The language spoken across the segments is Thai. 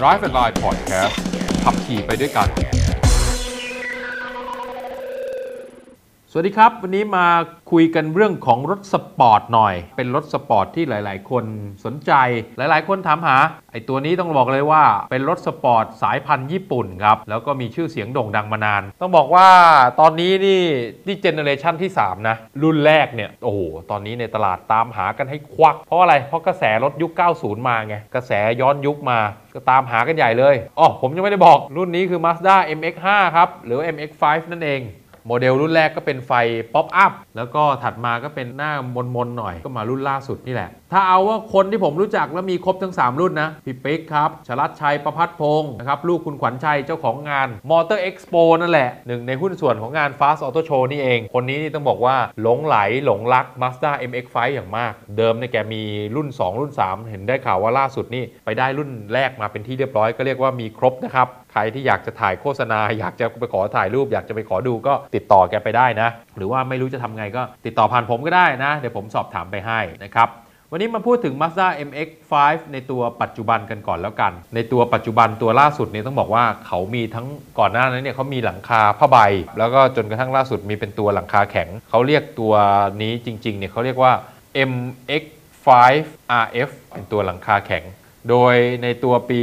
Drive and Line Podcast ขับขี่ไปด้วยกัน วัสดีครับ วันนี้มาคุยกันเรื่องของรถสปอร์ตหน่อย เป็นรถสปอร์ตที่หลาย ๆ คนสนใจ หลาย ๆ คนถามหาไอตัวนี้ต้องบอกเลยว่า เป็นรถสปอร์ตสายพันธุ์ญี่ปุ่นครับ แล้วก็มีชื่อเสียงโด่งดังมานาน ต้องบอกว่าตอนนี้นี่นี่ generation ที่ 3 นะ รุ่นแรกเนี่ย โอ้โห ตอนนี้ในตลาดตามหากันให้ควั่ก เพราะอะไร เพราะกระแสรถยุค 90 มาไง กระแสย้อนยุคมาก็ตามหากันใหญ่เลยอ๋อผมยังไม่ได้บอกรุ่นนี้คือ Mazda MX5 ครับหรือ MX5 นั่นเอง โมเดลรุ่นแรกก็เป็นไฟป๊อปอัพแล้วก็ถัดมาก็เป็นหน้ามนๆหน่อย ก็มารุ่นล่าสุดนี่แหละ ถ้าเอาว่าคนที่ผมรู้จักแล้วมีครบทั้ง 3 รุ่นนะพี่ปิ๊กครับชลัดชัยประพัฒพงศ์นะครับลูกคุณขวัญชัยเจ้าของงาน Motor Expo นั่นแหละหนึ่งในหุ้นส่วนของงาน Fast Auto Show นี่เอง คนนี้นี่ต้องบอกว่าหลงไหลหลงรัก Mazda MX-5 อย่างมาก เดิมเนี่ยแกมีรุ่น 2 รุ่น 3 เห็นได้ข่าวว่าล่าสุดนี่ไปได้รุ่นแรกมาเป็นที่เรียบร้อยก็เรียกว่ามีครบนะครับ รที่อยากจะถ่ายโฆษณา อยากจะไปขอถ่ายรูป อยากจะไปขอดูก็ติดต่อแกไปได้นะ หรือว่าไม่รู้จะทำไงก็ติดต่อผ่านผมก็ได้นะ เดี๋ยวผมสอบถามไปให้นะครับวันนี้มาพูดถึง Mazda MX-5 ในตัวปัจจุบันกันก่อนแล้วกัน ในตัวปัจจุบันตัวล่าสุดเนี่ยต้องบอกว่าเขามีทั้งก่อนหน้านั้นเนี่ยเขามีหลังคาผ้าใบ แล้วก็จนกระทั่งล่าสุดมีเป็นตัวหลังคาแข็ง เขาเรียกตัวนี้จริงๆเนี่ยเขาเรียกว่า MX-5 RF เป็นตัวหลังคาแข็ง โดยในตัวปี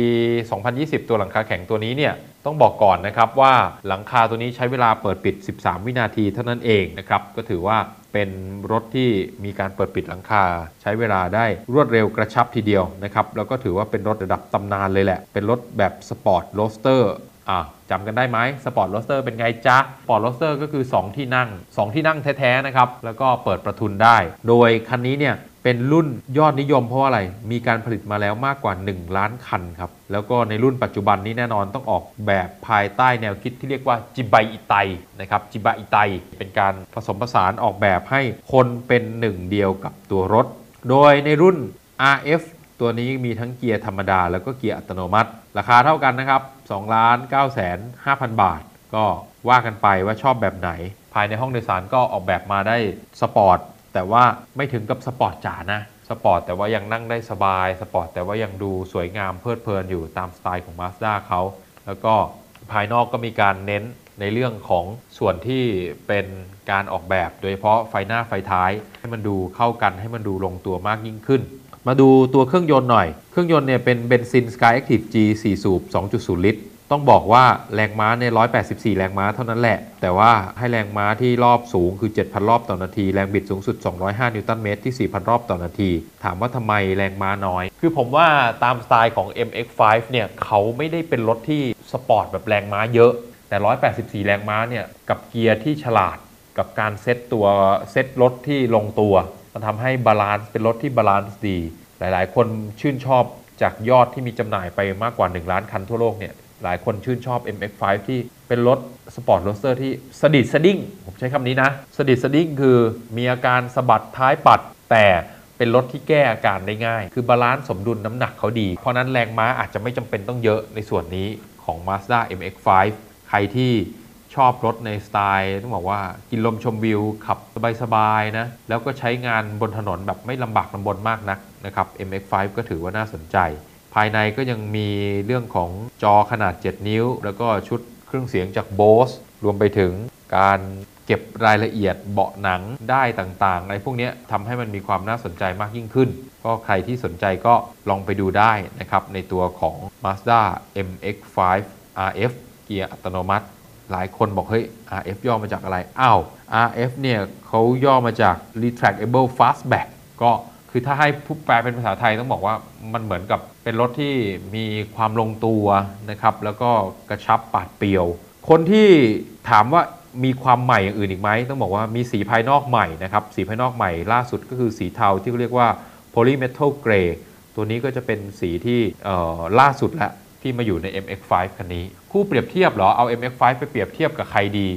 2020 ตัวหลังคาแข็งตัวนี้เนี่ยต้องบอกก่อนนะครับว่าหลังคาตัวนี้ใช้เวลาเปิดปิด 13 วินาทีเท่านั้นเองนะครับก็ถือว่าเป็นรถที่มีการเปิดปิดหลังคา ใช้เวลาได้รวดเร็วกระชับทีเดียวนะครับแล้วก็ถือว่าเป็นรถระดับตำนานเลยแหละ เป็นรถแบบสปอร์ต roadsterอะจำกันได้ไหมสปอร์ต roadster เป็นไงจ๊ะสปอร์ต roadster ก็คือ 2 ที่นั่ง 2 ที่นั่งแท้ ๆ นะครับ แล้วก็เปิดประทุนได้ โดยคันนี้เนี่ย เป็นรุ่นยอดนิยมเพราะว่าอะไร มีการผลิตมาแล้วมากกว่า 1 ล้านคันครับ แล้วก็ในรุ่นปัจจุบันนี้แน่นอนต้องออกแบบภายใต้แนวคิดที่เรียกว่าจิบายอิไตนะครับ จิบายอิไตเป็นการผสมผสานออกแบบให้คนเป็นหนึ่งเดียวกับตัวรถ โดยในรุ่น RF ตัวนี้มีทั้งเกียร์ธรรมดา แล้วก็เกียร์อัตโนมัติ ราคาเท่ากันนะครับ2ล้าน9แสน5,000 บาท ก็ว่ากันไปว่าชอบแบบไหน ภายในห้องโดยสารก็ออกแบบมาได้สปอร์ต แต่ว่าไม่ถึงกับสปอร์ตจ๋านะสปอร์ตแต่ว่ายังนั่งได้สบายสปอร์ตแต่ว่ายังดูสวยงามเพลิดเพลินอยู่ตามสไตล์ของ Mazda เขาแล้วก็ภายนอกก็มีการเน้นในเรื่องของส่วนที่เป็นการออกแบบ โดยเฉพาะไฟหน้าไฟท้าย ให้มันดูเข้ากันให้มันดูลงตัวมากยิ่งขึ้น มาดูตัวเครื่องยนต์หน่อย เครื่องยนต์เนี่ยเป็นเบนซิน Skyactiv-G 4 สูบ 2.0 ลิตร ต้องบอกว่าแรงม้าใน 184 แรงม้าเท่านั้นแหละ แต่ว่าให้แรงม้าที่รอบสูงคือ 7,000 รอบต่อนาที แรงบิดสูงสุด 205 นิวตันเมตรที่ 4,000 รอบต่อนาที ถามว่าทำไมแรงม้าน้อย คือผมว่าตามสไตล์ของ MX5 เนี่ยเขาไม่ได้เป็นรถที่สปอร์ตแบบแรงม้าเยอะ แต่ 184 แรงม้าเนี่ยกับเกียร์ที่ฉลาดกับการเซตตัวเซตรถที่ลงตัวมันทำให้ balance เป็นรถที่ balance ดี หลาย ๆ คนชื่นชอบจากยอดที่มีจำหน่ายไปมากกว่า 1 ล้านคันทั่วโลกเนี่ย หลายคนชื่นชอบ MX5 ที่เป็นรถสปอร์ต roadster ที่สะดีดสะดิ้งผมใช้คำนี้นะ สะดีดสะดิ้งคือมีอาการสะบัดท้ายปัด แต่เป็นรถที่แก้อาการได้ง่าย คือ balance สมดุลน้ำหนักเขาดี เพราะนั้นแรงม้าอาจจะไม่จำเป็นต้องเยอะในส่วนนี้ของ Mazda MX5 ใครที่ชอบรถในสไตล์ต้องบอกว่ากินลมชมวิว ขับสบายๆนะ แล้วก็ใช้งานบนถนนแบบไม่ลำบากลำบนมากนักนะครับ MX5 ก็ถือว่าน่าสนใจ ภายในก็ยังมีเรื่องของจอขนาด 7 นิ้ว แล้วก็ชุดเครื่องเสียงจาก Bose รวมไปถึงการเก็บรายละเอียดเบาะหนังได้ต่างๆอะไรพวกนี้ทำให้มันมีความน่าสนใจมากยิ่งขึ้น ก็ใครที่สนใจก็ลองไปดูได้นะครับ ในตัวของ Mazda MX5 RF เกียร์อัตโนมัติ หลายคนบอกเฮ้ย RF ย่อมาจากอะไร อ้าว RF เนี่ยเขาย่อมาจาก Retractable Fastback ก็ คือถ้าให้ผู้แปลเป็นภาษาไทยต้องบอกว่ามันเหมือนกับเป็นรถที่มีความลงตัวนะครับแล้วก็กระชับปาดเปรียว คนที่ถามว่ามีความใหม่อย่างอื่นอีกไหมต้องบอกว่ามีสีภายนอกใหม่นะครับสีภายนอกใหม่ล่าสุดก็คือสีเทาที่เขาเรียกว่า Polymetal Gray ตัวนี้ก็จะเป็นสีที่ล่าสุดละที่มาอยู่ใน MX5 คันนี้ คู่เปรียบเทียบเหรอเอา MX5 ไปเปรียบเทียบกับใครดี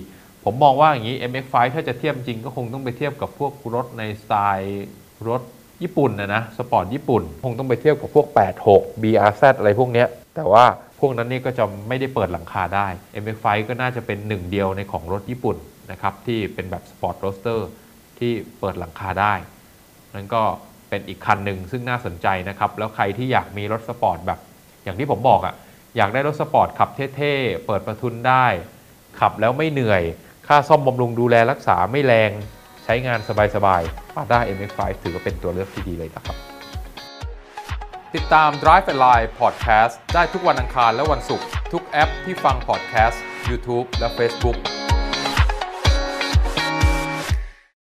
ผมมองว่าอย่างนี้ MX5 ถ้าจะเทียบจริงก็คงต้องไปเทียบกับพวกรถในสไตล์รถ ญี่ปุ่นนะนะสปอร์ตญี่ปุ่น คงต้องไปเทียบกับพวก 86 BRZ อะไรพวกเนี้ย แต่ว่าพวกนั้นนี่ก็จะไม่ได้เปิดหลังคาได้ MX5 ก็น่าจะเป็นหนึ่งเดียวในของรถญี่ปุ่นนะครับที่เป็นแบบสปอร์ต roadsterที่เปิดหลังคาได้ นั่นก็เป็นอีกคันหนึ่งซึ่งน่าสนใจนะครับ แล้วใครที่อยากมีรถสปอร์ตแบบอย่างที่ผมบอกอะอยากได้รถสปอร์ตขับเท่ๆ เปิดประทุนได้ ขับแล้วไม่เหนื่อย ค่าซ่อมบำรุงดูแลรักษาไม่แรง ใช้งานสบายๆ Mazda MX-5 ถือว่าเป็นตัวเลือกที่ดีเลยนะครับ ติดตาม Drive and Line Podcast ได้ทุกวันอังคารและวันศุกร์ทุกแอปที่ฟัง podcast YouTube และ Facebook